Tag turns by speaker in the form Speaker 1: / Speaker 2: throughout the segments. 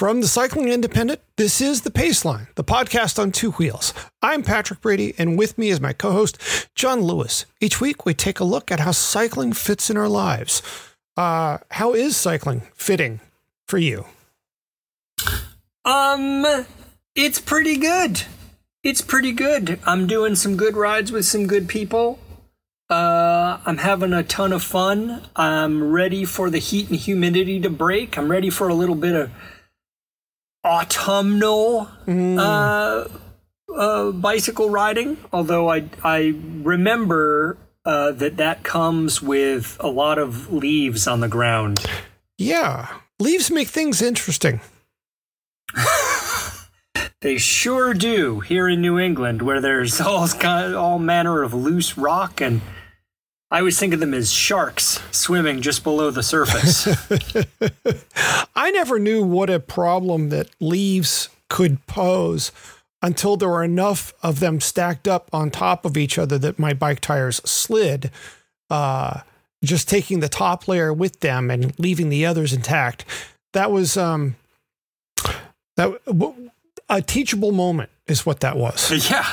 Speaker 1: From the Cycling Independent, this is The Paceline, the podcast on two wheels. I'm Patrick Brady, and with me is my co host, John Lewis. Each week, we take a look at how cycling fits in our lives. Uh, how is cycling fitting for you?
Speaker 2: Um, it's pretty good. It's pretty good. I'm doing some good rides with some good people. Uh, I'm having a ton of fun. I'm ready for the heat and humidity to break. I'm ready for a little bit of autumnal mm. uh, uh, bicycle riding. Although I I remember uh, that that comes with a lot of leaves on the ground.
Speaker 1: Yeah, leaves make things interesting.
Speaker 2: they sure do here in New England, where there's all all manner of loose rock and I always think of them as sharks swimming just below the surface.
Speaker 1: I never knew what a problem that leaves could pose until there were enough of them stacked up on top of each other that my bike tires slid. Uh, just taking the top layer with them and leaving the others intact. That was um, that a teachable moment is what that was.
Speaker 2: Yeah,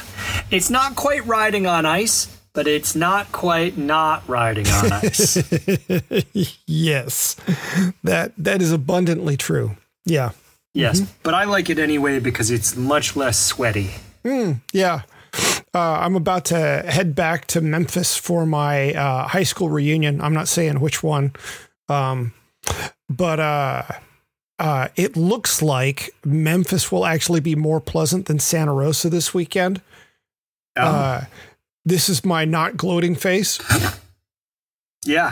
Speaker 2: it's not quite riding on ice, but it's not quite not riding on ice.
Speaker 1: yes, that that is abundantly true. Yeah.
Speaker 2: Yes, mm-hmm. but I like it anyway because it's much less sweaty.
Speaker 1: Mm, yeah. Uh, I'm about to head back to Memphis for my uh, high school reunion. I'm not saying which one, um, but uh, uh it looks like Memphis will actually be more pleasant than Santa Rosa this weekend. Oh. This is my not gloating face.
Speaker 2: Yeah.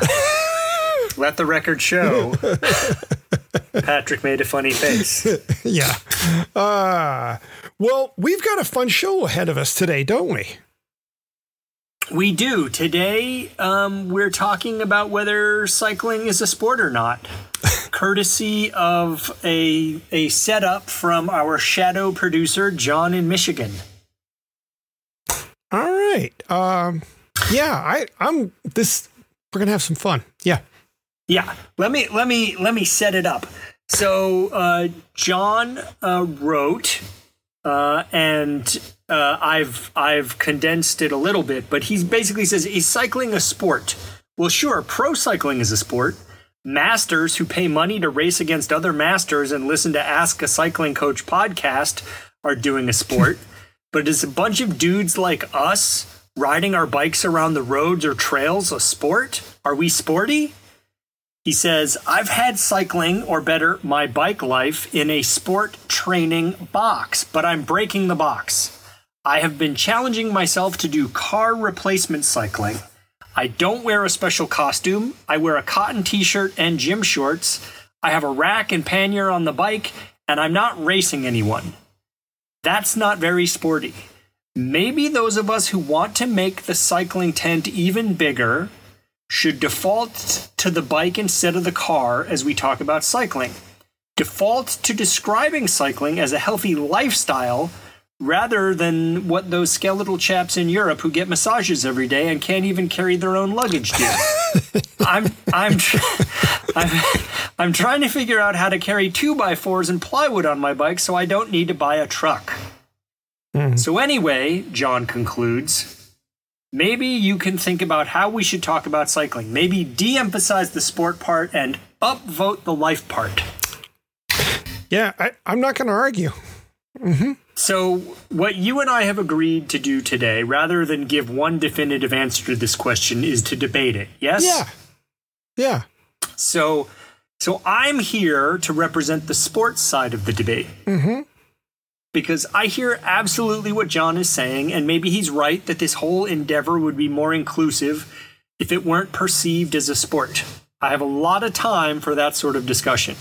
Speaker 2: Let the record show. Patrick made a funny face.
Speaker 1: yeah. Uh, well, we've got a fun show ahead of us today, don't we?
Speaker 2: We do. Today, um, we're talking about whether cycling is a sport or not, courtesy of a, a setup from our shadow producer, John in Michigan.
Speaker 1: Right. Um, yeah, I, I'm this. We're gonna have some fun. Yeah.
Speaker 2: Yeah. Let me let me let me set it up. So uh, John uh, wrote, uh, and uh, I've I've condensed it a little bit, but he basically says, "Is cycling a sport?" Well, sure. Pro cycling is a sport. Masters who pay money to race against other masters and listen to Ask a Cycling Coach podcast are doing a sport. but is a bunch of dudes like us riding our bikes around the roads or trails a sport? Are we sporty? He says, I've had cycling, or better, my bike life, in a sport training box, but I'm breaking the box. I have been challenging myself to do car replacement cycling. I don't wear a special costume. I wear a cotton t shirt and gym shorts. I have a rack and pannier on the bike, and I'm not racing anyone. That's not very sporty. Maybe those of us who want to make the cycling tent even bigger should default to the bike instead of the car as we talk about cycling. Default to describing cycling as a healthy lifestyle rather than what those skeletal chaps in Europe who get massages every day and can't even carry their own luggage do. I'm I'm, I'm I'm trying to figure out how to carry two by fours and plywood on my bike so I don't need to buy a truck. Mm. So anyway, John concludes, maybe you can think about how we should talk about cycling. Maybe de-emphasize the sport part and upvote the life part.
Speaker 1: Yeah, I, am not going to argue.
Speaker 2: Mm-hmm. So, what you and I have agreed to do today, rather than give one definitive answer to this question, is to debate it. Yes?
Speaker 1: Yeah. Yeah.
Speaker 2: So, so I'm here to represent the sports side of the debate. Mm-hmm. because I hear absolutely what John is saying, and maybe he's right that this whole endeavor would be more inclusive if it weren't perceived as a sport. I have a lot of time for that sort of discussion.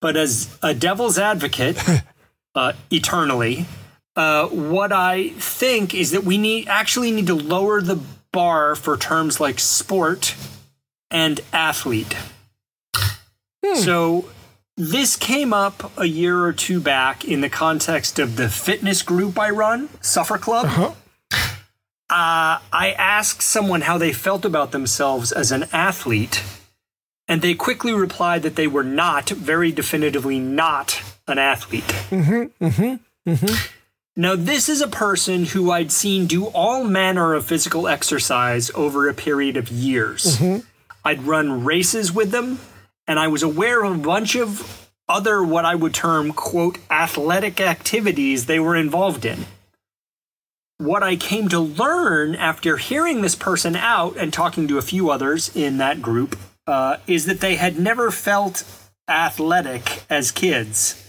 Speaker 2: But as a devil's advocate, uh, eternally, uh, what I think is that we need actually need to lower the bar for terms like sport and athlete. So this came up a year or two back in the context of the fitness group I run, Suffer Club.
Speaker 1: Uh-huh.
Speaker 2: Uh, I asked someone how they felt about themselves as an athlete, and they quickly replied that they were not, very definitively not, an athlete. Mm-hmm, mm-hmm, mm-hmm. Now, this is a person who I'd seen do all manner of physical exercise over a period of years. I'd run races with them, and I was aware of a bunch of other, what I would term, quote, athletic activities they were involved in. What I came to learn after hearing this person out and talking to a few others in that group uh, is that they had never felt athletic as kids.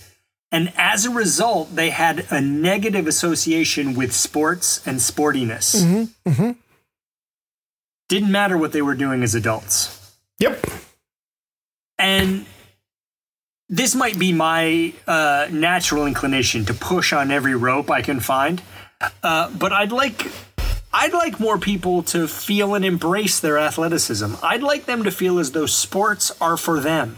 Speaker 2: And as a result, they had a negative association with sports and sportiness. Didn't matter what they were doing as adults.
Speaker 1: Yep.
Speaker 2: And this might be my uh, natural inclination to push on every rope I can find. Uh, but I'd like. I'd like more people to feel and embrace their athleticism. I'd like them to feel as though sports are for them.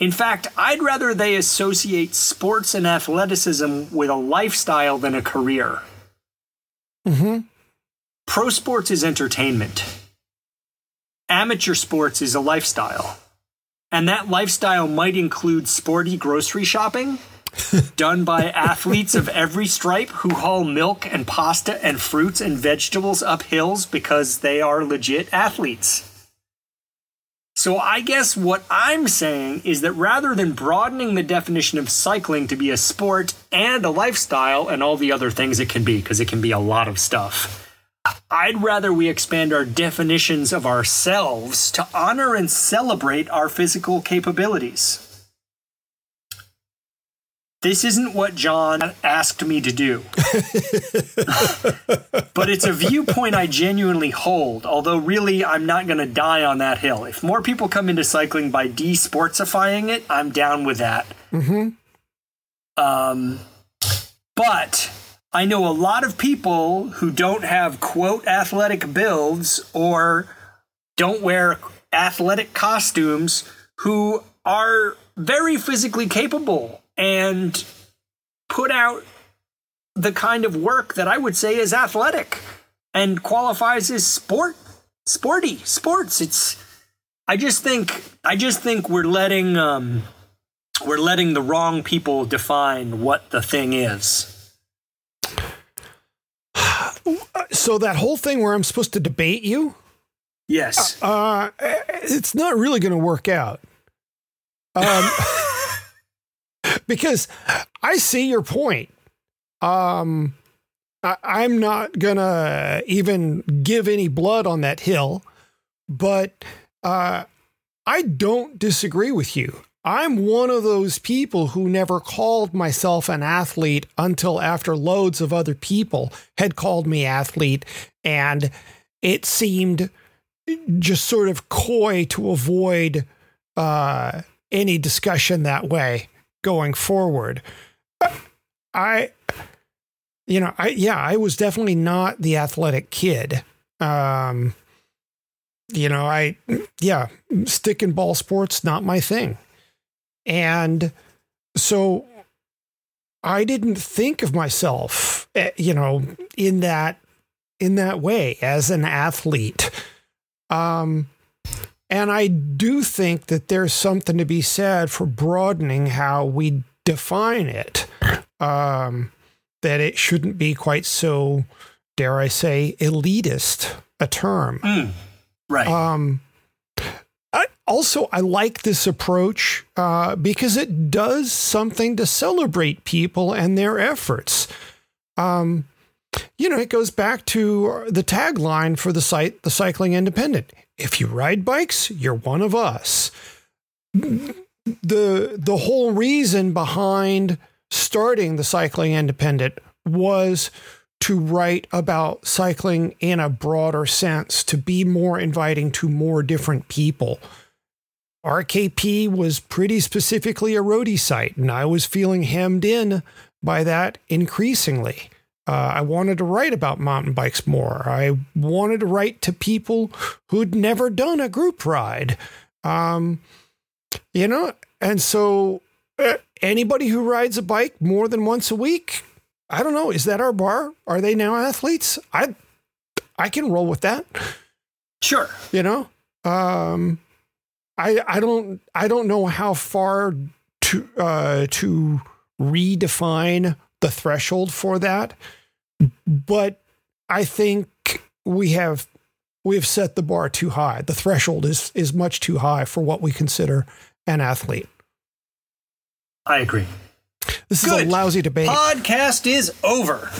Speaker 2: In fact, I'd rather they associate sports and athleticism with a lifestyle than a career.
Speaker 1: Mm-hmm.
Speaker 2: Pro sports is entertainment. Amateur sports is a lifestyle. And that lifestyle might include sporty grocery shopping done by athletes of every stripe who haul milk and pasta and fruits and vegetables up hills because they are legit athletes. So I guess what I'm saying is that rather than broadening the definition of cycling to be a sport and a lifestyle and all the other things it can be, because it can be a lot of stuff, I'd rather we expand our definitions of ourselves to honor and celebrate our physical capabilities. This isn't what John asked me to do. but it's a viewpoint I genuinely hold, although really I'm not going to die on that hill. If more people come into cycling by de-sportsifying it, I'm down with that. Um, but I know a lot of people who don't have quote athletic builds or don't wear athletic costumes who are very physically capable and put out the kind of work that I would say is athletic and qualifies as sport sporty sports it's I just think I just think we're letting um we're letting the wrong people define what the thing is.
Speaker 1: So that whole thing where I'm supposed to debate you,
Speaker 2: Yes.
Speaker 1: uh, it's not really going to work out. Um, because I see your point. Um, I, I'm not gonna even give any blood on that hill, but uh, I don't disagree with you. I'm one of those people who never called myself an athlete until after loads of other people had called me athlete, and it seemed just sort of coy to avoid uh, any discussion that way going forward. I, you know, I yeah, I was definitely not the athletic kid. Um, you know, I yeah, stick and ball sports not my thing, and so I didn't think of myself, eh, you know, in that in that way as an athlete. Um, and I do think that there's something to be said for broadening how we define it. Um, that it shouldn't be quite so, dare I say, elitist a term.
Speaker 2: right.
Speaker 1: Um, I, also, I like this approach uh, because it does something to celebrate people and their efforts. Um, you know, it goes back to the tagline for the site, the Cycling Independent. If you ride bikes, you're one of us. The the whole reason behind starting the Cycling Independent was to write about cycling in a broader sense, to be more inviting to more different people. RKP was pretty specifically a roadie site, and I was feeling hemmed in by that increasingly. Uh, I wanted to write about mountain bikes more. I wanted to write to people who'd never done a group ride. Um, you know, and so uh, anybody who rides a bike more than once a week, I don't know, is that our bar? Are they now athletes? I I can roll with that.
Speaker 2: Sure.
Speaker 1: You know? Um I I don't I don't know how far to uh to redefine the threshold for that. But I think we have we have set the bar too high. The threshold is is much too high for what we consider an athlete.
Speaker 2: I agree.
Speaker 1: This Good. is a lousy debate.
Speaker 2: Podcast is over.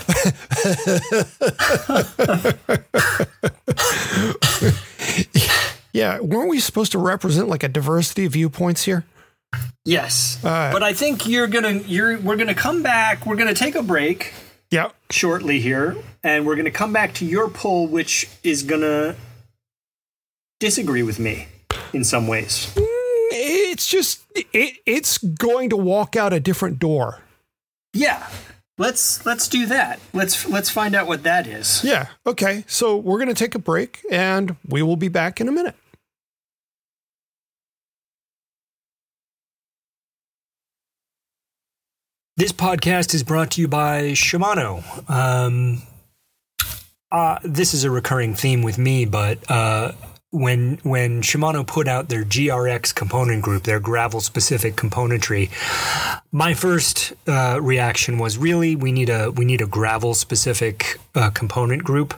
Speaker 1: yeah, weren't we supposed to represent like a diversity of viewpoints here?
Speaker 2: Yes, but I think you're gonna you're we're gonna come back. We're gonna take a break.
Speaker 1: Yeah,
Speaker 2: shortly here, and we're gonna come back to your poll, which is gonna disagree with me in some ways.
Speaker 1: Mm, it's just it, it's going to walk out a different door.
Speaker 2: Yeah. Let's let's do that. Let's let's find out what that is.
Speaker 1: Yeah. Okay. So we're going to take a break and we will be back in a minute.
Speaker 2: This podcast is brought to you by Shimano. Um, uh, this is a recurring theme with me, but uh, when when Shimano put out their GRX component group, their gravel specific componentry, my first uh, reaction was really we need a we need a gravel specific uh, component group.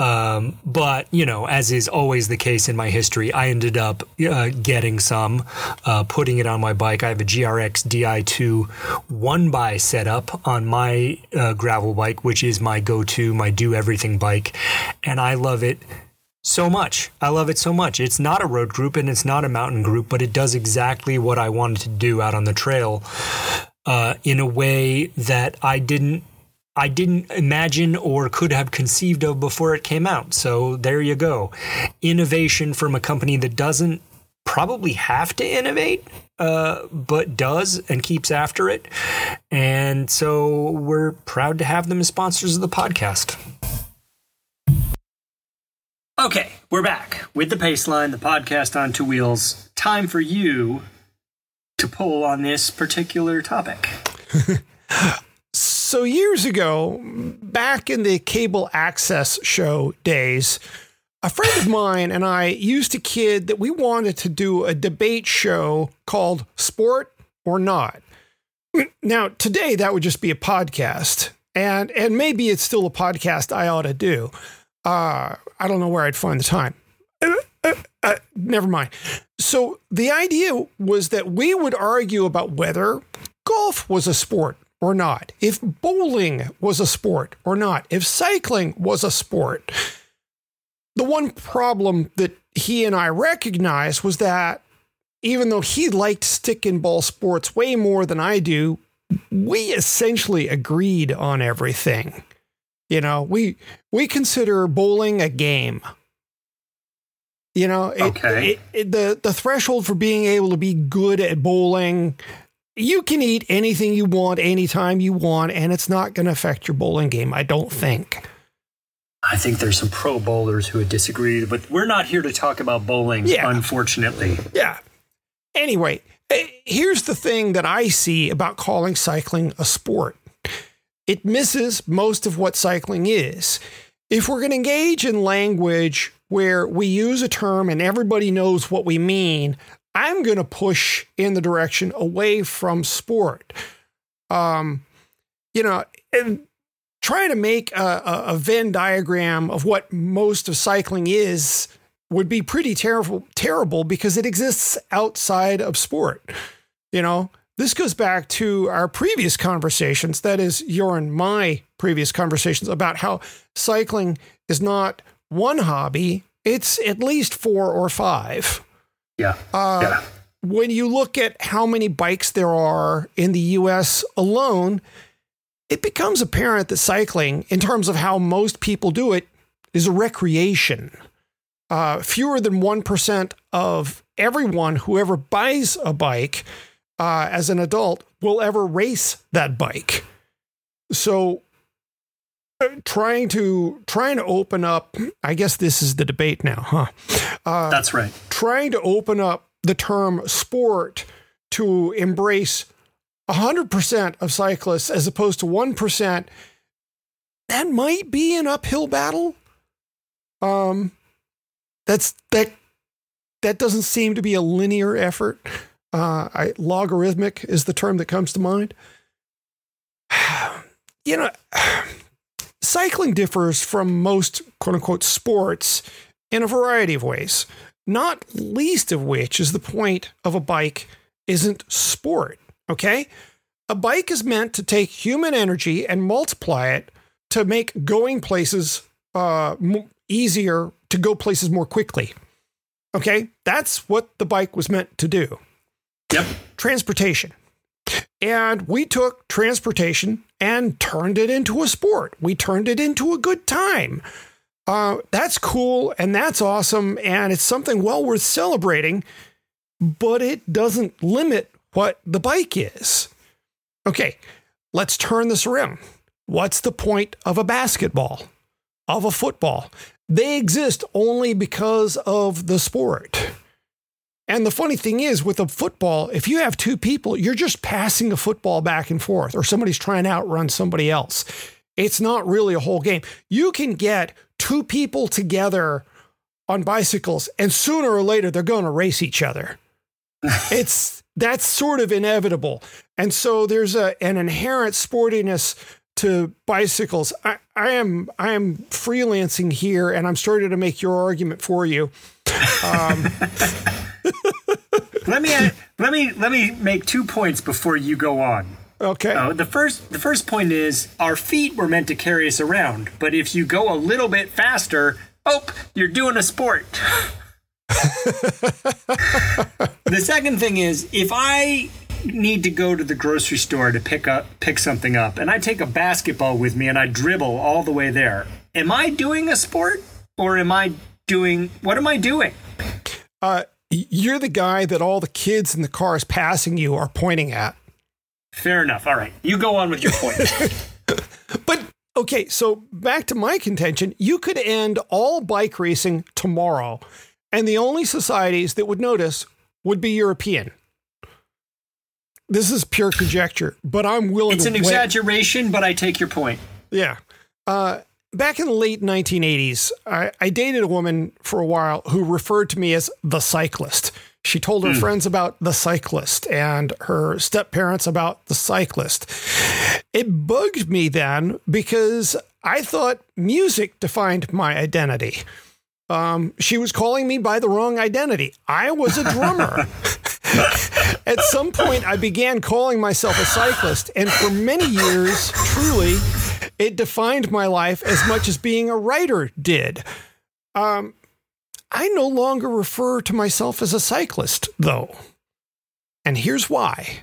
Speaker 2: Um, but you know, as is always the case in my history, I ended up uh, getting some, uh, putting it on my bike. I have a GRX Di2 one by setup on my uh, gravel bike, which is my go to, my do everything bike, and I love it so much. I love it so much. It's not a road group and it's not a mountain group, but it does exactly what I wanted to do out on the trail uh, in a way that I didn't. I didn't imagine or could have conceived of before it came out. So there you go. Innovation from a company that doesn't probably have to innovate, uh, but does and keeps after it. And so we're proud to have them as sponsors of the podcast. Okay, we're back with the Paceline, the podcast on two wheels. Time for you to pull on this particular topic.
Speaker 1: so, years ago, back in the cable access show days, a friend of mine and I used to kid that we wanted to do a debate show called Sport or Not. Now, today that would just be a podcast, and and maybe it's still a podcast I ought to do. Uh, I don't know where I'd find the time. Uh, uh, uh, never mind. So the idea was that we would argue about whether golf was a sport or not, if bowling was a sport or not, if cycling was a sport. The one problem that he and I recognized was that even though he liked stick and ball sports way more than I do, we essentially agreed on everything. You know, we we consider bowling a game. You know, it,
Speaker 2: okay.
Speaker 1: It, it, the the threshold for being able to be good at bowling, you can eat anything you want anytime you want, and it's not going to affect your bowling game. I don't think.
Speaker 2: I think there's some pro bowlers who would disagree, but we're not here to talk about bowling, yeah. unfortunately.
Speaker 1: Yeah. Anyway, eh, here's the thing that I see about calling cycling a sport it misses most of what cycling is. If we're going to engage in language where we use a term and everybody knows what we mean, I'm going to push in the direction away from sport. Um, you know, and trying to make a, a, Venn diagram of what most of cycling is would be pretty terrible, terrible because it exists outside of sport. You know, this goes back to our previous conversations, that is, your and my previous conversations about how cycling is not one hobby, it's at least four or five.
Speaker 2: Yeah.
Speaker 1: Uh,
Speaker 2: yeah.
Speaker 1: when you look at how many bikes there are in the US alone, it becomes apparent that cycling, in terms of how most people do it, is a recreation. Uh, fewer than 1% of everyone who ever buys a bike uh, as an adult will ever race that bike. So, uh, trying to trying to open up, I guess this is the debate now, huh?
Speaker 2: Uh, That's right.
Speaker 1: Trying to open up the term sport to embrace 100% of cyclists as opposed to 1%, that might be an uphill battle. Um, that's that that doesn't seem to be a linear effort. Uh, I, logarithmic is the term that comes to mind. You know, cycling differs from most quote unquote sports in a variety of ways, not least of which is the point of a bike isn't sport. Okay? A bike is meant to take human energy and multiply it to make going places uh, easier, to go places more quickly. Okay? That's what the bike was meant to do.
Speaker 2: Yep.
Speaker 1: Transportation. And we took transportation and turned it into a sport. We turned it into a good time. Uh, that's cool and that's awesome. And it's something well worth celebrating, but it doesn't limit what the bike is. Okay, let's turn this around. What's the point of a basketball, of a football? They exist only because of the sport. And the funny thing is, with a football, if you have two people, you're just passing a football back and forth, or somebody's trying to outrun somebody else. It's not really a whole game. You can get two people together on bicycles, and sooner or later, they're going to race each other. it's that's sort of inevitable. And so there's a, an inherent sportiness to bicycles. I, I am I am freelancing here, and I'm starting to make your argument for you. Um,
Speaker 2: let me let me let me make two points before you go on.
Speaker 1: Okay.
Speaker 2: Uh, the first the first point is our feet were meant to carry us around, but if you go a little bit faster, oh, you're doing a sport. the second thing is if I need to go to the grocery store to pick up pick something up and I take a basketball with me and I dribble all the way there, am I doing a sport or am I doing what am I doing?
Speaker 1: Uh, you're the guy that all the kids in the cars passing you are pointing at.
Speaker 2: Fair enough. All right. You go on with your point.
Speaker 1: but okay, so back to my contention, you could end all bike racing tomorrow and the only societies that would notice would be European. This is pure conjecture, but I'm willing.
Speaker 2: It's an exaggeration, but I take your point.
Speaker 1: Yeah. Uh, back in the late 1980s, I, I, dated a woman for a while who referred to me as the cyclist. She told her mm. friends about the cyclist and her step parents about the cyclist. It bugged me then because I thought music defined my identity um, she was calling me by the wrong identity. I was a drummer. At some point, I began calling myself a cyclist, and for many years, truly, it defined my life as much as being a writer did. Um, I no longer refer to myself as a cyclist, though. And here's why.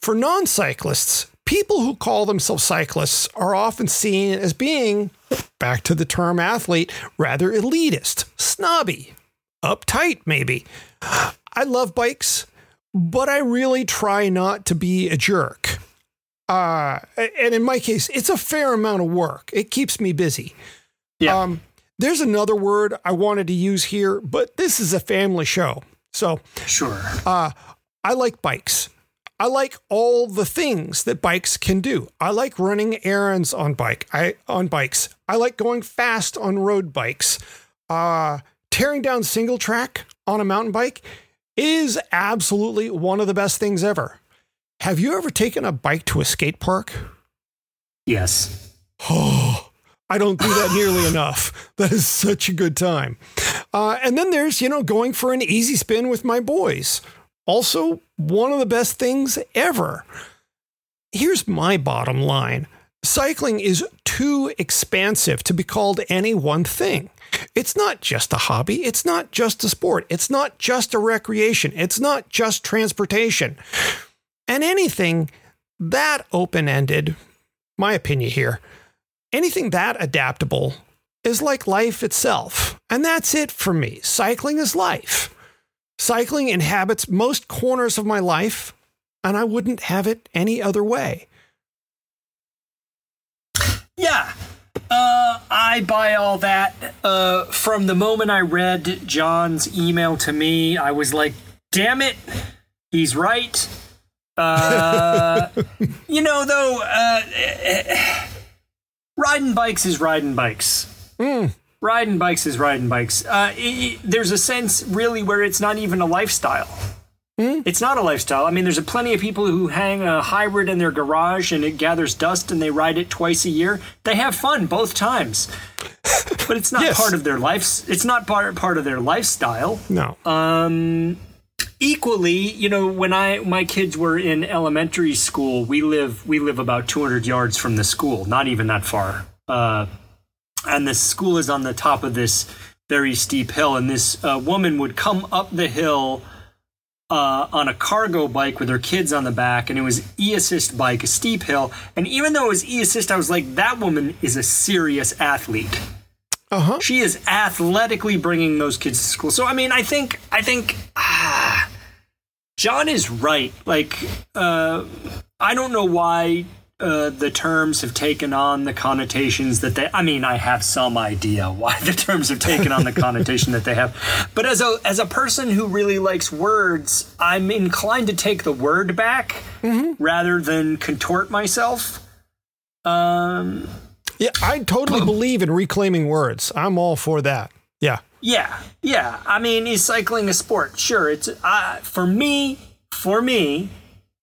Speaker 1: For non cyclists, people who call themselves cyclists are often seen as being, back to the term athlete, rather elitist, snobby, uptight, maybe. I love bikes, but I really try not to be a jerk. Uh, and in my case, it's a fair amount of work. It keeps me busy. Yeah. Um, there's another word I wanted to use here, but this is a family show. So,
Speaker 2: sure.
Speaker 1: Uh, I like bikes. I like all the things that bikes can do. I like running errands on bike. I on bikes. I like going fast on road bikes. Uh, tearing down single track on a mountain bike is absolutely one of the best things ever. Have you ever taken a bike to a skate park?
Speaker 2: Yes.
Speaker 1: Oh, I don't do that nearly enough. That is such a good time. Uh, and then there's, you know, going for an easy spin with my boys also one of the best things ever. Here's my bottom line cycling is too expansive to be called any one thing. It's not just a hobby. It's not just a sport. It's not just a recreation. It's not just transportation. And anything that open ended, my opinion here, anything that adaptable is like life itself. And that's it for me. Cycling is life. Cycling inhabits most corners of my life, and I wouldn't have it any other way.
Speaker 2: Yeah. Uh, I buy all that. Uh, from the moment I read John's email to me, I was like, damn it, he's right. Uh, you know, though, uh, riding bikes is riding bikes.
Speaker 1: Mm.
Speaker 2: Riding bikes is riding bikes. Uh, it, it, there's a sense, really, where it's not even a lifestyle.
Speaker 1: Hmm?
Speaker 2: It's not a lifestyle. I mean, there's a plenty of people who hang a hybrid in their garage and it gathers dust and they ride it twice a year. They have fun both times, but it's not
Speaker 1: Yes.
Speaker 2: part of their life. It's not part part of their lifestyle.
Speaker 1: No.
Speaker 2: Um, equally, you know, when I my kids were in elementary school, we live we live about 200 yards from the school, not even that far. Uh, and the school is on the top of this very steep hill, and this uh, woman would come up the hill uh, on a cargo bike with her kids on the back, and it was e-assist bike, a steep hill. And even though it was e-assist, I was like, that woman is a serious athlete
Speaker 1: Uh huh.
Speaker 2: she is athletically bringing those kids to school. So I mean, I think I think ah, John is right. Like uh, I don't know why uh, the terms have taken on the connotations that they. I mean, I have some idea why the terms have taken on the connotation that they have, but as a as a person who really likes words, I'm inclined to take the word back rather than contort myself. Um.
Speaker 1: Yeah, I totally believe in reclaiming words. I'm all for that. Yeah.
Speaker 2: Yeah, yeah. I mean, is cycling a sport? Sure. It's uh, for me. For me,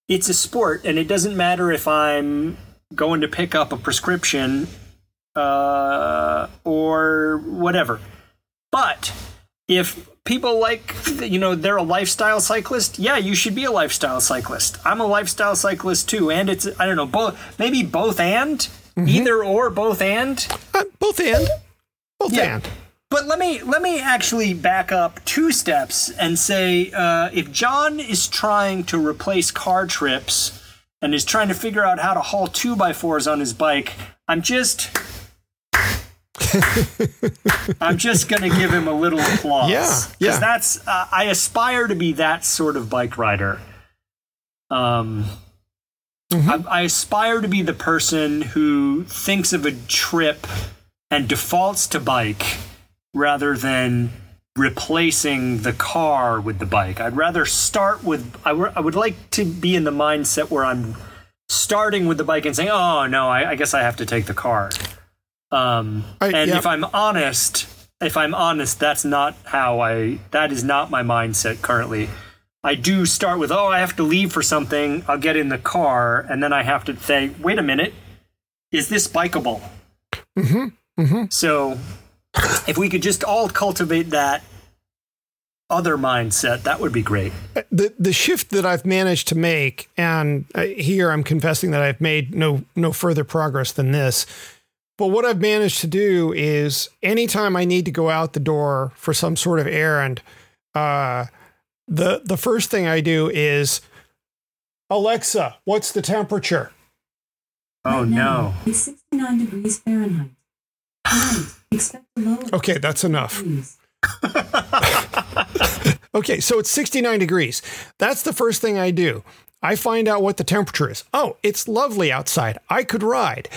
Speaker 2: it's a sport, and it doesn't matter if I'm going to pick up a prescription uh, or whatever. But if people like, you know, they're a lifestyle cyclist, yeah, you should be a lifestyle cyclist. I'm a lifestyle cyclist too, and it's I don't know, both maybe both and either or both and.
Speaker 1: Uh, both and. Both
Speaker 2: Yeah.
Speaker 1: and.
Speaker 2: But let me let me actually back up two steps and say uh, if John is trying to replace car trips and is trying to figure out how to haul two by fours on his bike, I'm just I'm just gonna give him a little applause.
Speaker 1: Yeah, yeah.
Speaker 2: Because that's uh, I aspire to be that sort of bike rider. Um, I, I aspire to be the person who thinks of a trip and defaults to bike rather than replacing the car with the bike. I'd rather start with, I wou- I would like to be in the mindset where I'm starting with the bike and saying, oh no, I, I guess I have to take the car. Um,
Speaker 1: I-
Speaker 2: and
Speaker 1: yeah.
Speaker 2: if I'm honest, if I'm honest, that's not how I, that is not my mindset currently. I do start with, oh, I have to leave for something. I'll get in the car. And then I have to say, wait a minute, is this bikeable? So if we could just all cultivate that other mindset, that would be great.
Speaker 1: the the shift that I've managed to make, and uh, here I'm confessing that I've made no no further progress than this. But what I've managed to do is, anytime I need to go out the door for some sort of errand, uh, the the first thing I do is, Alexa, what's the temperature?
Speaker 2: Oh
Speaker 3: Right
Speaker 2: no.
Speaker 3: It's 69 degrees Fahrenheit. Tonight, expect a low
Speaker 1: Okay, that's enough. Okay, so it's 69 degrees. That's the first thing I do. I find out what the temperature is. Oh, it's lovely outside. I could ride.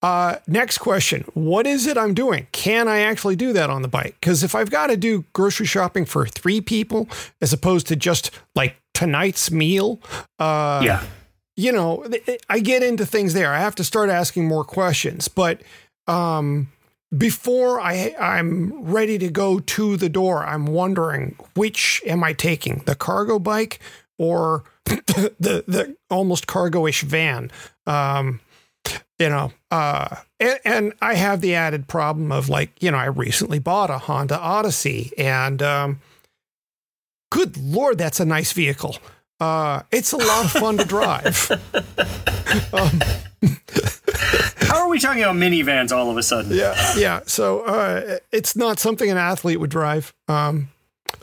Speaker 1: Uh, next question What is it I'm doing? Can I actually do that on the bike? Because if I've got to do grocery shopping for three people as opposed to just like tonight's meal, uh,
Speaker 2: Yeah.
Speaker 1: you know, I get into things there. I have to start asking more questions. But um, before I I'm ready to go to the door, I'm wondering which am I taking, the cargo bike or the the, the almost cargo-ish van. Um, you know, uh, and, and I have the added problem of like, you know, I recently bought a Honda Odyssey, and um, good lord, that's a nice vehicle. Uh, it's a lot of fun to drive. um,
Speaker 2: How are we talking about minivans all of a sudden?
Speaker 1: Yeah, yeah. So uh, it's not something an athlete would drive. Um,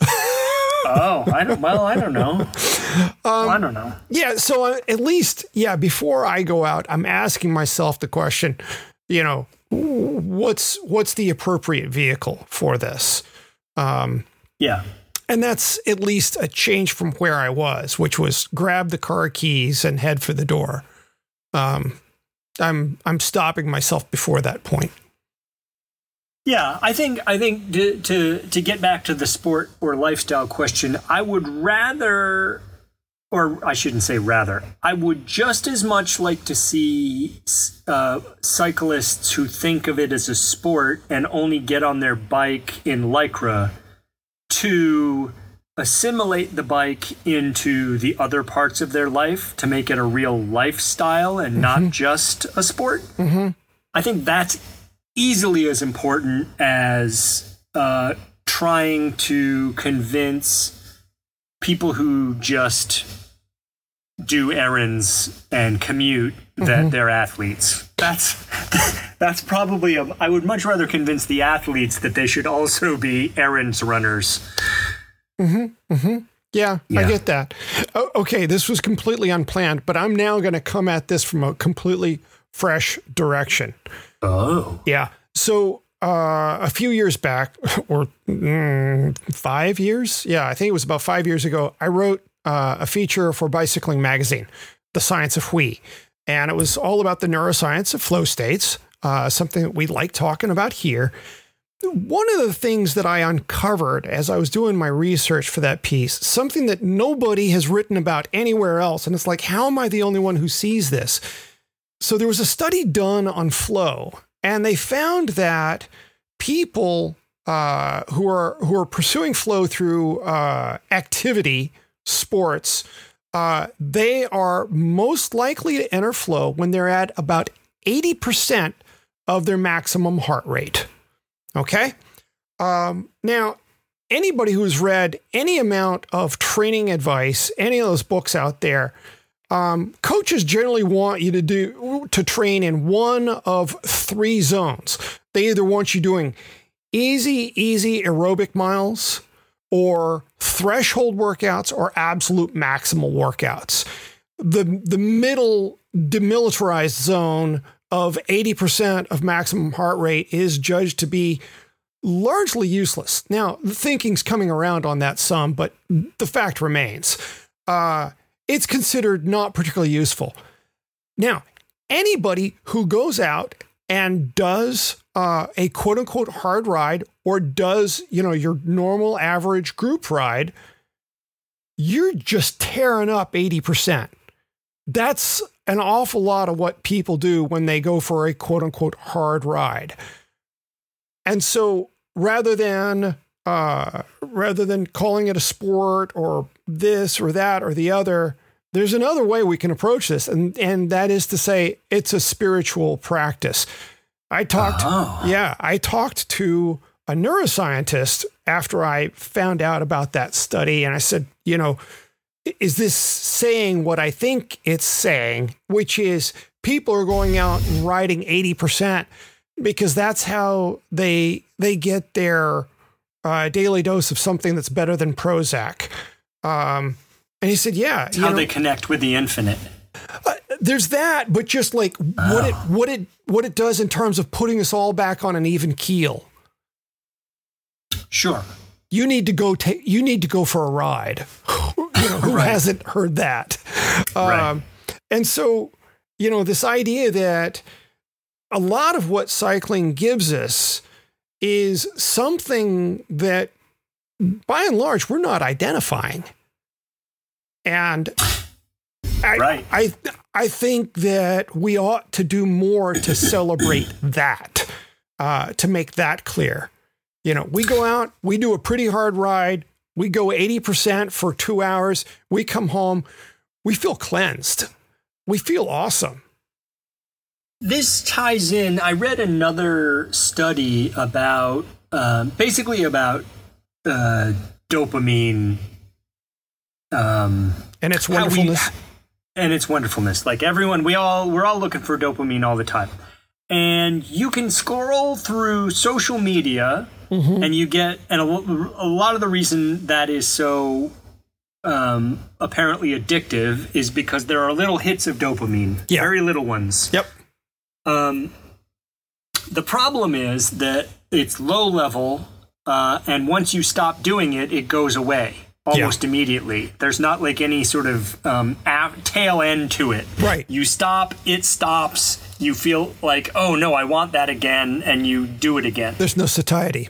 Speaker 2: Oh, I don't. Well, I don't know. Well, I don't know.
Speaker 1: yeah. So uh, at least, yeah. Before I go out, I'm asking myself the question. You know, what's what's the appropriate vehicle for this? Um,
Speaker 2: Yeah.
Speaker 1: and that's at least a change from where I was, which was grab the car keys and head for the door. Um, I'm I'm stopping myself before that point.
Speaker 2: Yeah, I think I think to, to to get back to the sport or lifestyle question, I would rather, or I shouldn't say rather, I would just as much like to see uh, cyclists who think of it as a sport and only get on their bike in lycra to assimilate the bike into the other parts of their life to make it a real lifestyle and not just a sport.
Speaker 1: Mm-hmm.
Speaker 2: I think that's easily as important as uh, trying to convince people who just do errands and commute that mm-hmm. they're athletes. That's that's probably a, I would much rather convince the athletes that they should also be errands runners.
Speaker 1: Mm-hmm. Mm-hmm.
Speaker 2: Yeah, I
Speaker 1: get that. O- okay, this was completely unplanned, but I'm now going to come at this from a completely fresh direction.
Speaker 2: Oh.
Speaker 1: Yeah. So uh, a few years back, or mm, five years, yeah, I think it was about five years ago, I wrote uh, a feature for Bicycling Magazine, The Science of We. And it was all about the neuroscience of flow states, uh, something that we like talking about here. One of the things that I uncovered as I was doing my research for that piece, something that nobody has written about anywhere else. And it's like, how am I the only one who sees this? So there was a study done on flow, and they found that people uh, who are who are pursuing flow through uh, activity, sports, uh, they are most likely to enter flow when they're at about eighty percent of their maximum heart rate. Okay, um, now anybody who's read any amount of training advice, any of those books out there, um, coaches generally want you to do to train in one of three zones. They either want you doing easy, easy aerobic miles, or threshold workouts, or absolute maximal workouts. The the middle demilitarized zone of 80% of maximum heart rate is judged to be largely useless. Now, the thinking's coming around on that some, but the fact remains. Uh, it's considered not particularly useful. Now, anybody who goes out and does uh, a quote unquote hard ride or does, you know, your normal average group ride, you're just tearing up 80%. That's an awful lot of what people do when they go for a quote unquote hard ride. And so rather than uh, rather than calling it a sport or this or that or the other, there's another way we can approach this, and and that is to say it's a spiritual practice. I talked,
Speaker 2: Oh.
Speaker 1: yeah, I talked to a neuroscientist after I found out about that study, and I said, you know, is this saying what I think it's saying, which is people are going out and riding 80% because that's how they they get their uh, daily dose of something that's better than Prozac. Um, and he said, yeah, you
Speaker 2: How
Speaker 1: know,
Speaker 2: they connect with the infinite.
Speaker 1: there's that, but just like what it what it what it does in terms of putting us all back on an even keel.
Speaker 2: Sure.
Speaker 1: you need to go take you need to go for a ride you know who
Speaker 2: Right.
Speaker 1: hasn't heard that
Speaker 2: Right.
Speaker 1: um, and so you know this idea that a lot of what cycling gives us is something that by and large we're not identifying and I,
Speaker 2: Right.
Speaker 1: I I think that we ought to do more to celebrate that, uh, to make that clear. You know, we go out, we do a pretty hard ride, we go 80% for two hours, we come home, we feel cleansed, we feel awesome.
Speaker 2: This ties in. I read another study about um, basically about uh, dopamine. Um,
Speaker 1: And its
Speaker 2: How we-
Speaker 1: wonderfulness.
Speaker 2: and its wonderfulness. Like everyone, we all we're all looking for dopamine all the time, and you can scroll through social media, and you get and a, a lot of the reason that is so um, apparently addictive is because there are little hits of dopamine,
Speaker 1: Yeah.
Speaker 2: very little ones.
Speaker 1: Yep.
Speaker 2: Um, the problem is that it's low level, uh, and once you stop doing it, it goes away almost immediately. There's not like any sort of um, tail end to it.
Speaker 1: Right.
Speaker 2: You stop, it stops. You feel like, oh no, I want that again, and you do it again.
Speaker 1: There's no satiety.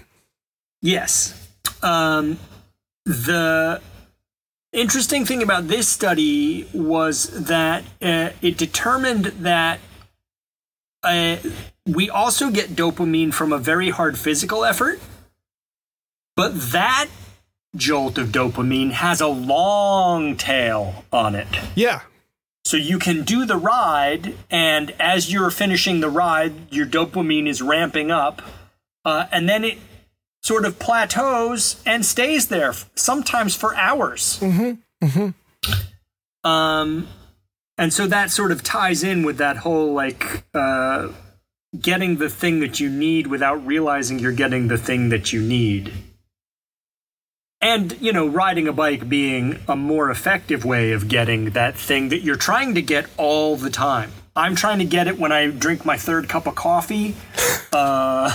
Speaker 2: Yes. Um, the interesting thing about this study was that uh, it determined that uh, we also get dopamine from a very hard physical effort, but that jolt of dopamine has a long tail on it.
Speaker 1: Yeah.
Speaker 2: So you can do the ride, and as you're finishing the ride, your dopamine is ramping up, uh, and then it sort of plateaus and stays there, sometimes for hours. Mm-hmm. Mm-hmm. Um, and so that sort of ties in with that whole like uh, getting the thing that you need without realizing you're getting the thing that you need. And, you know, riding a bike being a more effective way of getting that thing that you're trying to get all the time. I'm trying to get it when I drink my third cup of coffee. Uh,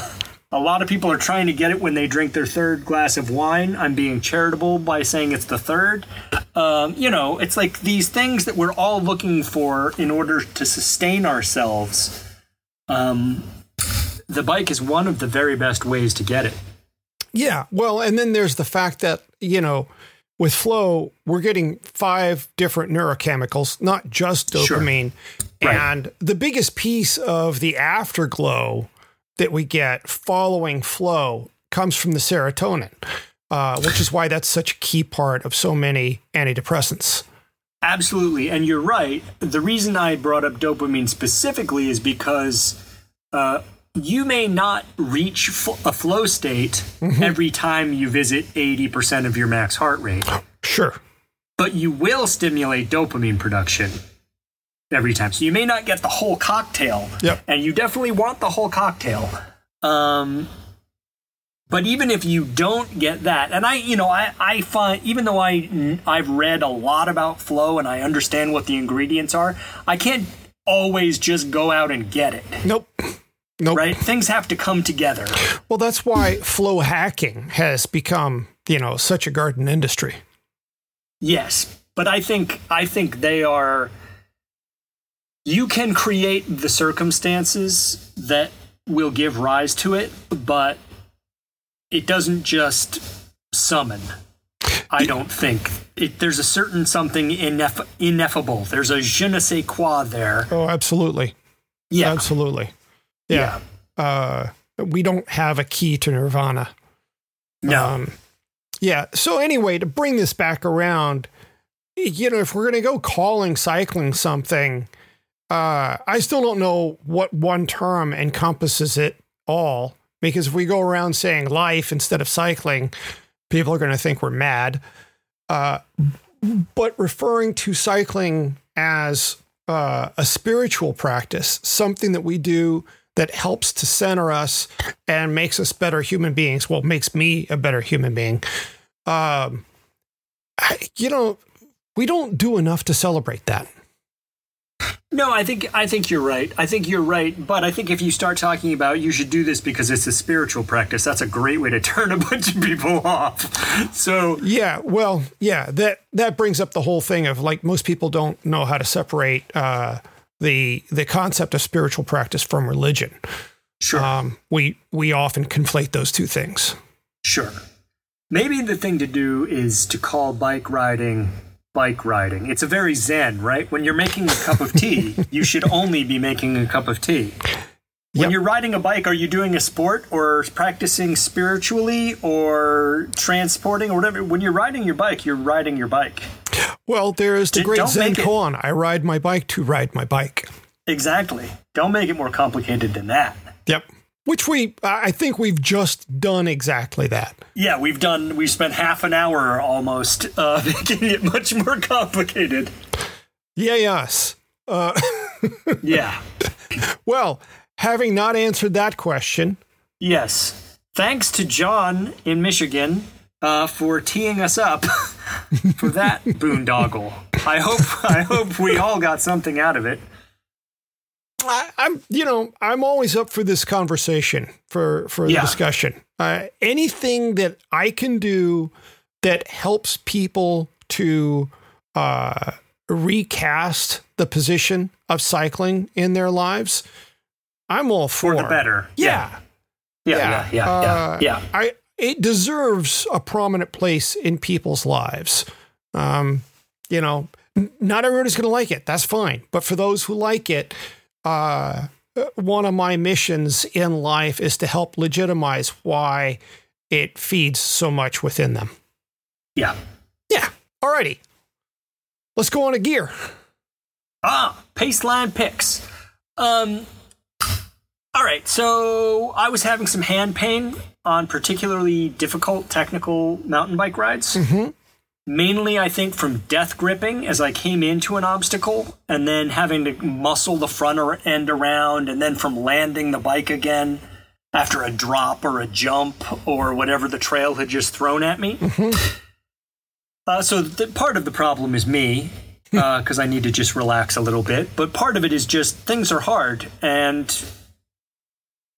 Speaker 2: a lot of people are trying to get it when they drink their third glass of wine. I'm being charitable by saying it's the third. Um, you know, it's like these things that we're all looking for in order to sustain ourselves. Um, the bike is one of the very best ways to get it.
Speaker 1: Yeah. Well, and then there's the fact that, you know, with flow, we're getting five different neurochemicals, not just
Speaker 2: Sure.
Speaker 1: dopamine.
Speaker 2: Right.
Speaker 1: And the biggest piece of the afterglow that we get following flow comes from the serotonin, uh, which is why that's such a key part of so many antidepressants.
Speaker 2: Absolutely, and you're right. The reason I brought up dopamine specifically is because uh, you may not reach f- a flow state every time you visit 80% of your max heart rate,
Speaker 1: Sure.
Speaker 2: but you will stimulate dopamine production every time. So you may not get the whole cocktail,
Speaker 1: Yep.
Speaker 2: and you definitely want the whole cocktail. Um, but even if you don't get that, and I, you know, I, I find even though I I've read a lot about flow and I understand what the ingredients are, I can't always just go out and get it.
Speaker 1: Nope. Nope.
Speaker 2: Right? Things have to come together.
Speaker 1: Well, that's why flow hacking has become, you know, such a garden industry.
Speaker 2: Yes, but I think I think they are. You can create the circumstances that will give rise to it, but it doesn't just summon. I don't think it, there's a certain something ineff- ineffable. There's a je ne sais quoi there.
Speaker 1: Oh, absolutely.
Speaker 2: Yeah,
Speaker 1: Absolutely. Yeah. Uh, we don't have a key to nirvana.
Speaker 2: no,
Speaker 1: Um, yeah. So anyway, to bring this back around, you know, if we're going to go calling cycling something, uh, I still don't know what one term encompasses it all. Because if we go around saying life instead of cycling, people are going to think we're mad. Uh, but referring to cycling as uh, a spiritual practice, something that we do that helps to center us and makes us better human beings. Well, makes me a better human being. Um, I, you know, we don't do enough to celebrate that.
Speaker 2: No. I think I think you're right. I think you're right. But I think if you start talking about you should do this because it's a spiritual practice, that's a great way to turn a bunch of people off. So
Speaker 1: Yeah, well, yeah, that that brings up the whole thing of like most people don't know how to separate uh, the the concept of spiritual practice from religion.
Speaker 2: sure.
Speaker 1: Um, we we often conflate those two things.
Speaker 2: Sure. Maybe the thing to do is to call bike riding bike riding. It's a very zen, right? When you're making a cup of tea, you should only be making a cup of tea. When
Speaker 1: Yep.
Speaker 2: you're riding a bike, are you doing a sport or practicing spiritually or transporting or whatever? When you're riding your bike, you're riding your bike.
Speaker 1: Well, there is the great Zen koan. I ride my bike to ride my bike.
Speaker 2: Exactly. Don't make it more complicated than that.
Speaker 1: Yep. Which we, I think we've just done exactly that.
Speaker 2: Yeah, we've done, we've spent half an hour almost uh, making it much more complicated.
Speaker 1: Yeah, yes. Uh,
Speaker 2: Yeah.
Speaker 1: well, having not answered that question,
Speaker 2: Yes. Thanks to John in Michigan uh, for teeing us up for that boondoggle. I hope I hope we all got something out of it.
Speaker 1: I, I'm, you know, I'm always up for this conversation for for the discussion. Uh, anything that I can do that helps people to uh, recast the position of cycling in their lives, I'm all for.
Speaker 2: For the better.
Speaker 1: Yeah,
Speaker 2: Yeah, yeah, yeah, yeah.
Speaker 1: Uh,
Speaker 2: yeah.
Speaker 1: I it deserves a prominent place in people's lives. Um, you know, not everybody's going to like it. That's fine. But for those who like it, uh, one of my missions in life is to help legitimize why it feeds so much within them.
Speaker 2: yeah.
Speaker 1: Yeah. Alrighty. Let's go on to gear.
Speaker 2: Ah, Paceline picks. Um, all right, so I was having some hand pain on particularly difficult technical mountain bike rides. Mainly, I think, from death gripping as I came into an obstacle and then having to muscle the front end around, and then from landing the bike again after a drop or a jump or whatever the trail had just thrown at me. Uh, so the, part of the problem is me because I need to just relax a little bit. But part of it is just things are hard, and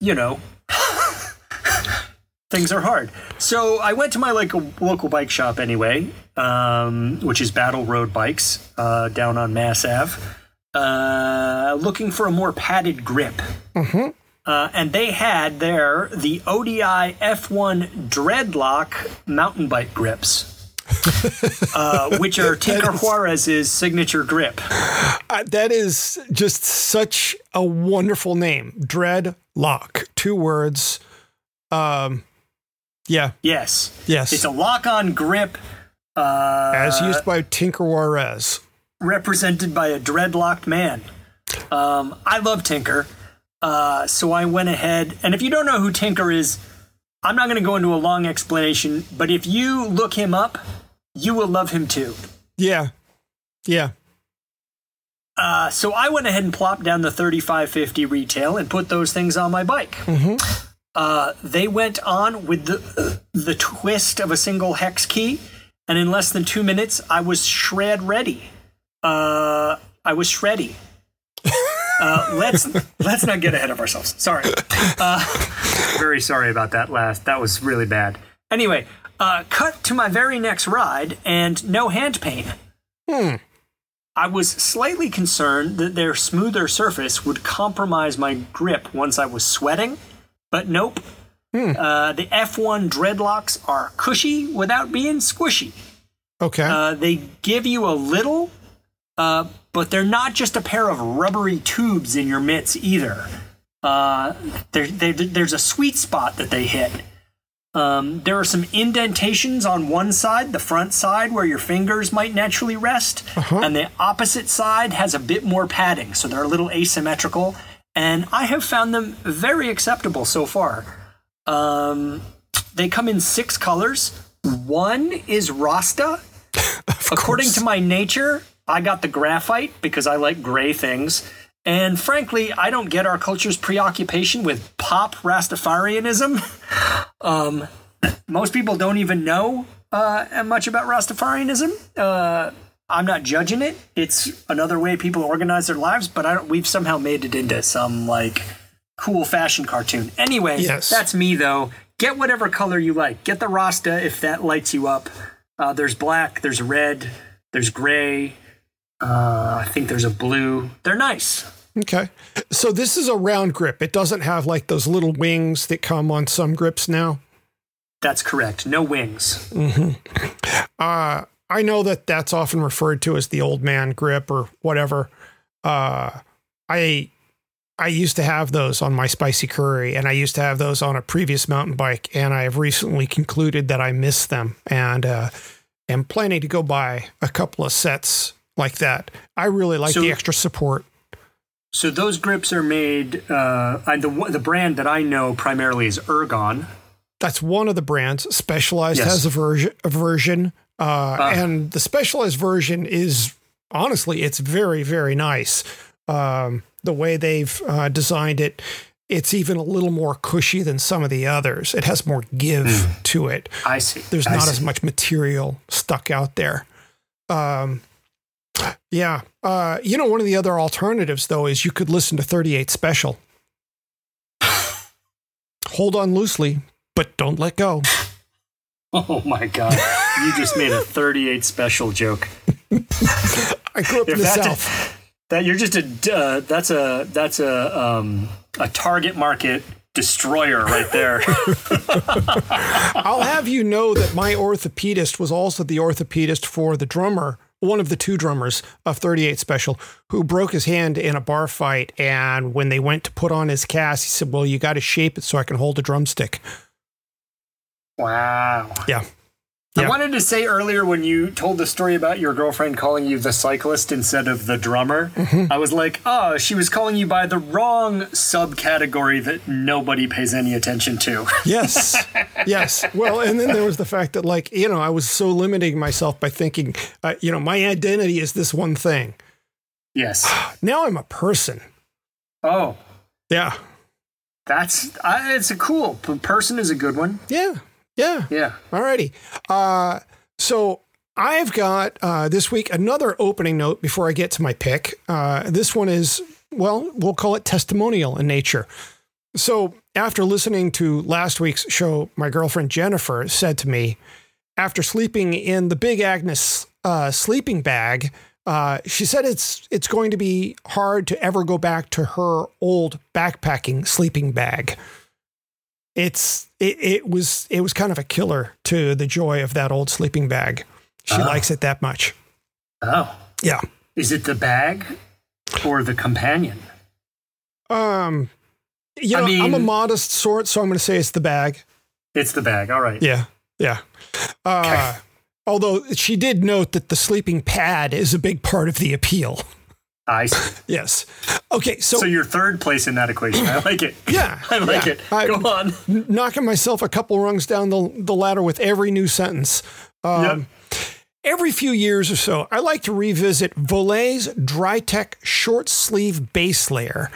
Speaker 2: you know, things are hard. So I went to my like local bike shop anyway, um, which is Battle Road Bikes uh, down on Mass Ave, uh, looking for a more padded grip. Uh, and they had there the ODI F1 Dreadlock mountain bike grips. uh, which are Tinker Juarez's signature grip.
Speaker 1: Uh, that is just such a wonderful name. Dreadlock. Two words. Um, yeah.
Speaker 2: Yes,
Speaker 1: Yes.
Speaker 2: it's a lock-on grip uh,
Speaker 1: as used by Tinker Juarez.
Speaker 2: represented by a dreadlocked man. Um, I love Tinker, uh, so I went ahead. And if you don't know who Tinker is, I'm not going to go into a long explanation. But if you look him up, you will love him too.
Speaker 1: Yeah. Yeah.
Speaker 2: Uh, so I went ahead and plopped down the 3550 retail and put those things on my bike. Uh, they went on with the the twist of a single hex key, and in less than two minutes, I was shred ready. Uh, I was shreddy. Uh, let's let's not get ahead of ourselves. Sorry. Uh, very sorry about that last. That was really bad. Anyway, uh, cut to my very next ride, and no hand pain. Hmm. I was slightly concerned that their smoother surface would compromise my grip once I was sweating, but nope. Uh, the F1 dreadlocks are cushy without being squishy.
Speaker 1: Okay.
Speaker 2: Uh, they give you a little, uh, but they're not just a pair of rubbery tubes in your mitts either. Uh, there, there, there's a sweet spot that they hit. Um, there are some indentations on one side, the front side, where your fingers might naturally rest, and the opposite side has a bit more padding, so they're a little asymmetrical. And I have found them very acceptable so far. Um, they come in six colors. One is Rasta. According to my nature, I got the graphite because I like gray things. And frankly, I don't get our culture's preoccupation with pop Rastafarianism. um, most people don't even know uh, much about Rastafarianism. Uh, I'm not judging it. It's another way people organize their lives, but I don't, we've somehow made it into some like cool fashion cartoon. Anyway,
Speaker 1: Yes.
Speaker 2: that's me though. Get whatever color you like. Get the Rasta if that lights you up. Uh, there's black, there's red, there's gray. Uh, I think there's a blue. They're nice.
Speaker 1: okay. So this is a round grip. It doesn't have like those little wings that come on some grips now.
Speaker 2: That's correct. No wings.
Speaker 1: Uh, I know that that's often referred to as the old man grip or whatever. Uh, I I used to have those on my spicy curry, and I used to have those on a previous mountain bike, and I have recently concluded that I miss them, and uh, am planning to go buy a couple of sets like that. I really like
Speaker 2: So-
Speaker 1: the extra support.
Speaker 2: So those grips are made. Uh, the the brand that I know primarily is Ergon.
Speaker 1: That's one of the brands. Specialized
Speaker 2: Yes.
Speaker 1: has a version, a version, uh, and the specialized version is honestly, it's very, very nice. Um, the way they've uh, designed it, it's even a little more cushy than some of the others. It has more give to it.
Speaker 2: I see.
Speaker 1: There's
Speaker 2: I
Speaker 1: not
Speaker 2: see.
Speaker 1: as much material stuck out there. Um, yeah. Uh, you know, one of the other alternatives, though, is you could listen to 38 Special. Hold on loosely, but don't let go.
Speaker 2: Oh my god! You just made a 38 special joke.
Speaker 1: I grew up in
Speaker 2: If
Speaker 1: the
Speaker 2: that-
Speaker 1: South.
Speaker 2: That you're just a uh, that's a that's a um, a target market destroyer right there.
Speaker 1: I'll have you know that my orthopedist was also the orthopedist for the drummer, one of the two drummers of 38 Special, who broke his hand in a bar fight. And when they went to put on his cast, he said, Well, you got to shape it so I can hold a drumstick.
Speaker 2: wow.
Speaker 1: Yeah.
Speaker 2: I wanted to say earlier when you told the story about your girlfriend calling you the cyclist instead of the drummer,
Speaker 1: Mm-hmm.
Speaker 2: I was like, oh, she was calling you by the wrong subcategory that nobody pays any attention to.
Speaker 1: Yes. yes. Well, and then there was the fact that, like, you know, I was so limiting myself by thinking, uh, you know, my identity is this one thing.
Speaker 2: yes.
Speaker 1: Now I'm a person.
Speaker 2: Oh,
Speaker 1: Yeah.
Speaker 2: that's I, it's a cool person is a good one.
Speaker 1: Yeah. Yeah.
Speaker 2: Yeah.
Speaker 1: Alrighty. Uh, so I've got uh, this week another opening note before I get to my pick. Uh, this one is, well, we'll call it testimonial in nature. So after listening to last week's show, my girlfriend Jennifer said to me, after sleeping in the Big Agnes uh, sleeping bag, uh, she said it's it's going to be hard to ever go back to her old backpacking sleeping bag it's it, it was it was kind of a killer to the joy of that old sleeping bag. She
Speaker 2: Oh.
Speaker 1: likes it that much.
Speaker 2: Oh,
Speaker 1: Yeah.
Speaker 2: is it the bag or the companion?
Speaker 1: Um you
Speaker 2: I
Speaker 1: know, I'm a modest sort, so I'm going to say it's the bag.
Speaker 2: It's the bag. All right.
Speaker 1: Yeah. Yeah. Uh although she did note that the sleeping pad is a big part of the appeal.
Speaker 2: I see.
Speaker 1: Yes. Okay, so,
Speaker 2: So you're third place in that equation. I like it.
Speaker 1: yeah.
Speaker 2: I like
Speaker 1: yeah.
Speaker 2: it.
Speaker 1: I-
Speaker 2: Go on.
Speaker 1: knocking myself a couple rungs down the, the ladder with every new sentence. Um, Every few years or so, I like to revisit Voler's Drytech short sleeve base layer.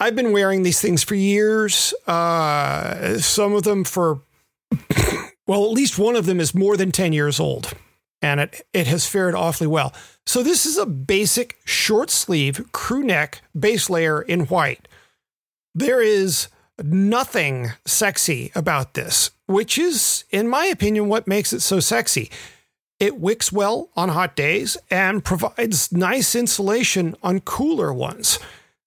Speaker 1: I've been wearing these things for years. Uh, some of them for, well, at least one of them is more than 10 years old, and it, it has fared awfully well. So, this is a basic short sleeve crew neck base layer in white. There is nothing sexy about this, which is, in my opinion, what makes it so sexy. It wicks well on hot days and provides nice insulation on cooler ones.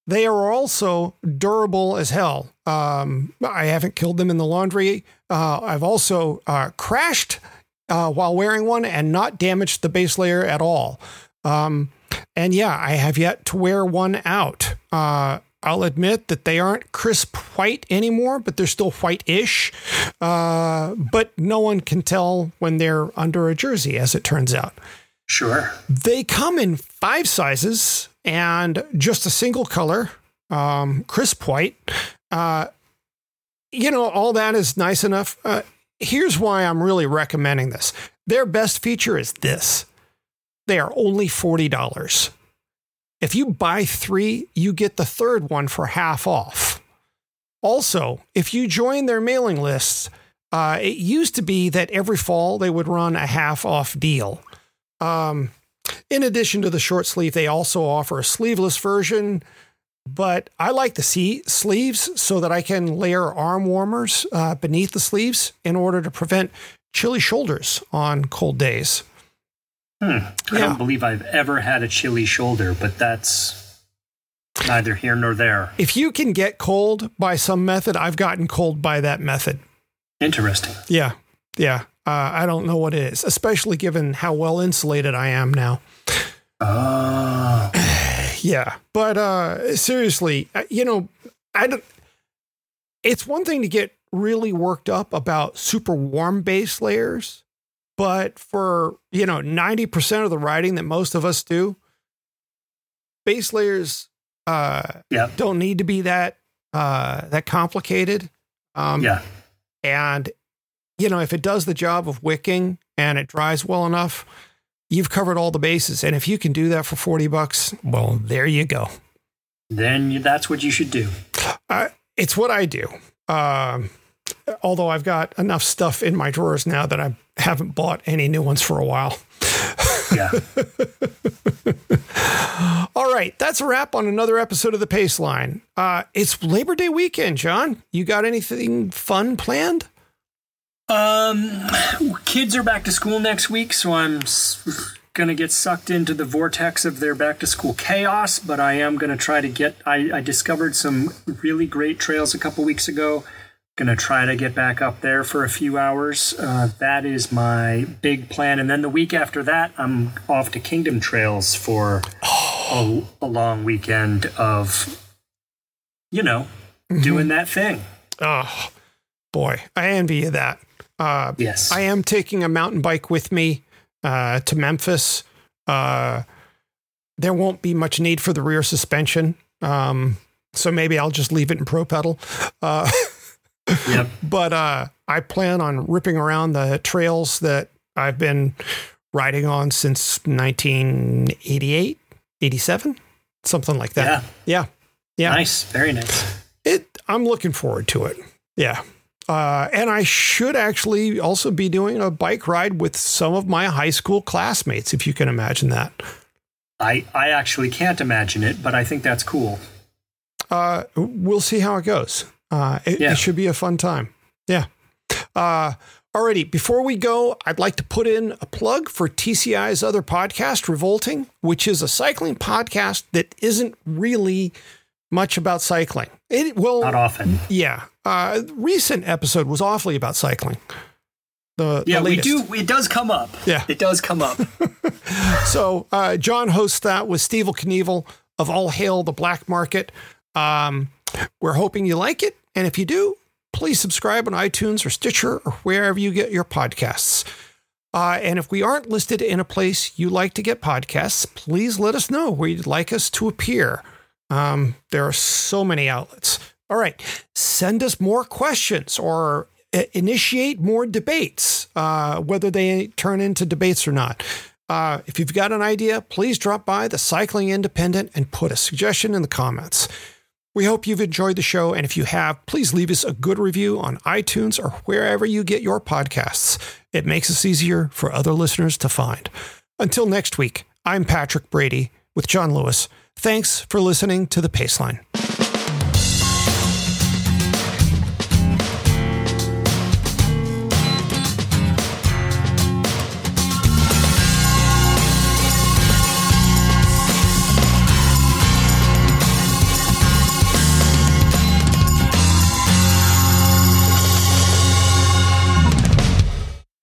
Speaker 1: They are also durable as hell. Um, I haven't killed them in the laundry. Uh, I've also uh, crashed uh, while wearing one and not damaged the base layer at all. Um, and yeah, I have yet to wear one out. Uh, I'll admit that they aren't crisp white anymore, but they're still white-ish. Uh, but no one can tell when they're under a jersey, as it turns out.
Speaker 2: Sure.
Speaker 1: They come in five sizes and just a single color, um, crisp white. Uh, you know, all that is nice enough. Uh, here's why I'm really recommending this. Their best feature is this they are only $40. If you buy three, you get the third one for half off. Also, if you join their mailing lists, uh, it used to be that every fall they would run a half off deal. Um, in addition to the short sleeve, they also offer a sleeveless version, but I like the see sleeves so that I can layer arm warmers uh, beneath the sleeves in order to prevent chilly shoulders on cold days.
Speaker 2: Hmm. I
Speaker 1: Yeah.
Speaker 2: don't believe I've ever had a chilly shoulder, but that's neither here nor there.
Speaker 1: If you can get cold by some method, I've gotten cold by that method.
Speaker 2: Interesting.
Speaker 1: Yeah. Yeah. Uh, I don't know what it is, especially given how well insulated I am now.
Speaker 2: Oh.
Speaker 1: Yeah, but uh, seriously, uh, you know, I don't. It's one thing to get really worked up about super warm base layers, but for you know ninety percent of the writing that most of us do, base layers uh,
Speaker 2: Yeah.
Speaker 1: don't need to be that uh, that complicated. Um,
Speaker 2: Yeah.
Speaker 1: and, you know, if it does the job of wicking and it dries well enough, you've covered all the bases. And if you can do that for 40 bucks, well, there you go.
Speaker 2: Then that's what you should do.
Speaker 1: Uh, it's what I do. Um, although I've got enough stuff in my drawers now that I haven't bought any new ones for a while.
Speaker 2: Yeah.
Speaker 1: All right, that's a wrap on another episode of the Paceline. Uh, it's Labor Day weekend, John. You got anything fun planned?
Speaker 2: Um, kids are back to school next week, so I'm gonna get sucked into the vortex of their back to school chaos. But I am gonna try to get. I, I discovered some really great trails a couple weeks ago. Gonna try to get back up there for a few hours. Uh, that is my big plan. And then the week after that, I'm off to Kingdom Trails for a, a long weekend of, you know, doing that thing.
Speaker 1: Oh, boy, I envy you that. Uh,
Speaker 2: Yes.
Speaker 1: I am taking a mountain bike with me uh, to Memphis. Uh, there won't be much need for the rear suspension. Um, so maybe I'll just leave it in pro pedal. Uh,
Speaker 2: yep.
Speaker 1: but uh, I plan on ripping around the trails that I've been riding on since 1988, 87, something like that. Yeah. Yeah. Yeah.
Speaker 2: Nice. Very nice.
Speaker 1: It I'm looking forward to it. Yeah. Uh, and I should actually also be doing a bike ride with some of my high school classmates, if you can imagine that.
Speaker 2: I, I actually can't imagine it, but I think that's cool.
Speaker 1: Uh, we'll see how it goes. Uh, it,
Speaker 2: Yeah.
Speaker 1: it should be a fun time. Yeah. Uh, alrighty. Before we go, I'd like to put in a plug for TCI's other podcast, Revolting, which is a cycling podcast that isn't really much about cycling. It will
Speaker 2: Not often.
Speaker 1: Yeah. Uh, recent episode was awfully about cycling. The, the
Speaker 2: Yeah, we do. It does come up.
Speaker 1: Yeah.
Speaker 2: It does come up.
Speaker 1: So uh, John hosts that with Steve Knievel of All Hail the Black Market. Um, we're hoping you like it. And if you do, please subscribe on iTunes or Stitcher or wherever you get your podcasts. Uh, and if we aren't listed in a place you like to get podcasts, please let us know where you'd like us to appear. Um, there are so many outlets. All right, send us more questions or initiate more debates, uh, whether they turn into debates or not. Uh, if you've got an idea, please drop by the Cycling Independent and put a suggestion in the comments. We hope you've enjoyed the show, and if you have, please leave us a good review on iTunes or wherever you get your podcasts. It makes us easier for other listeners to find. Until next week, I'm Patrick Brady with John Lewis. Thanks for listening to The Paceline.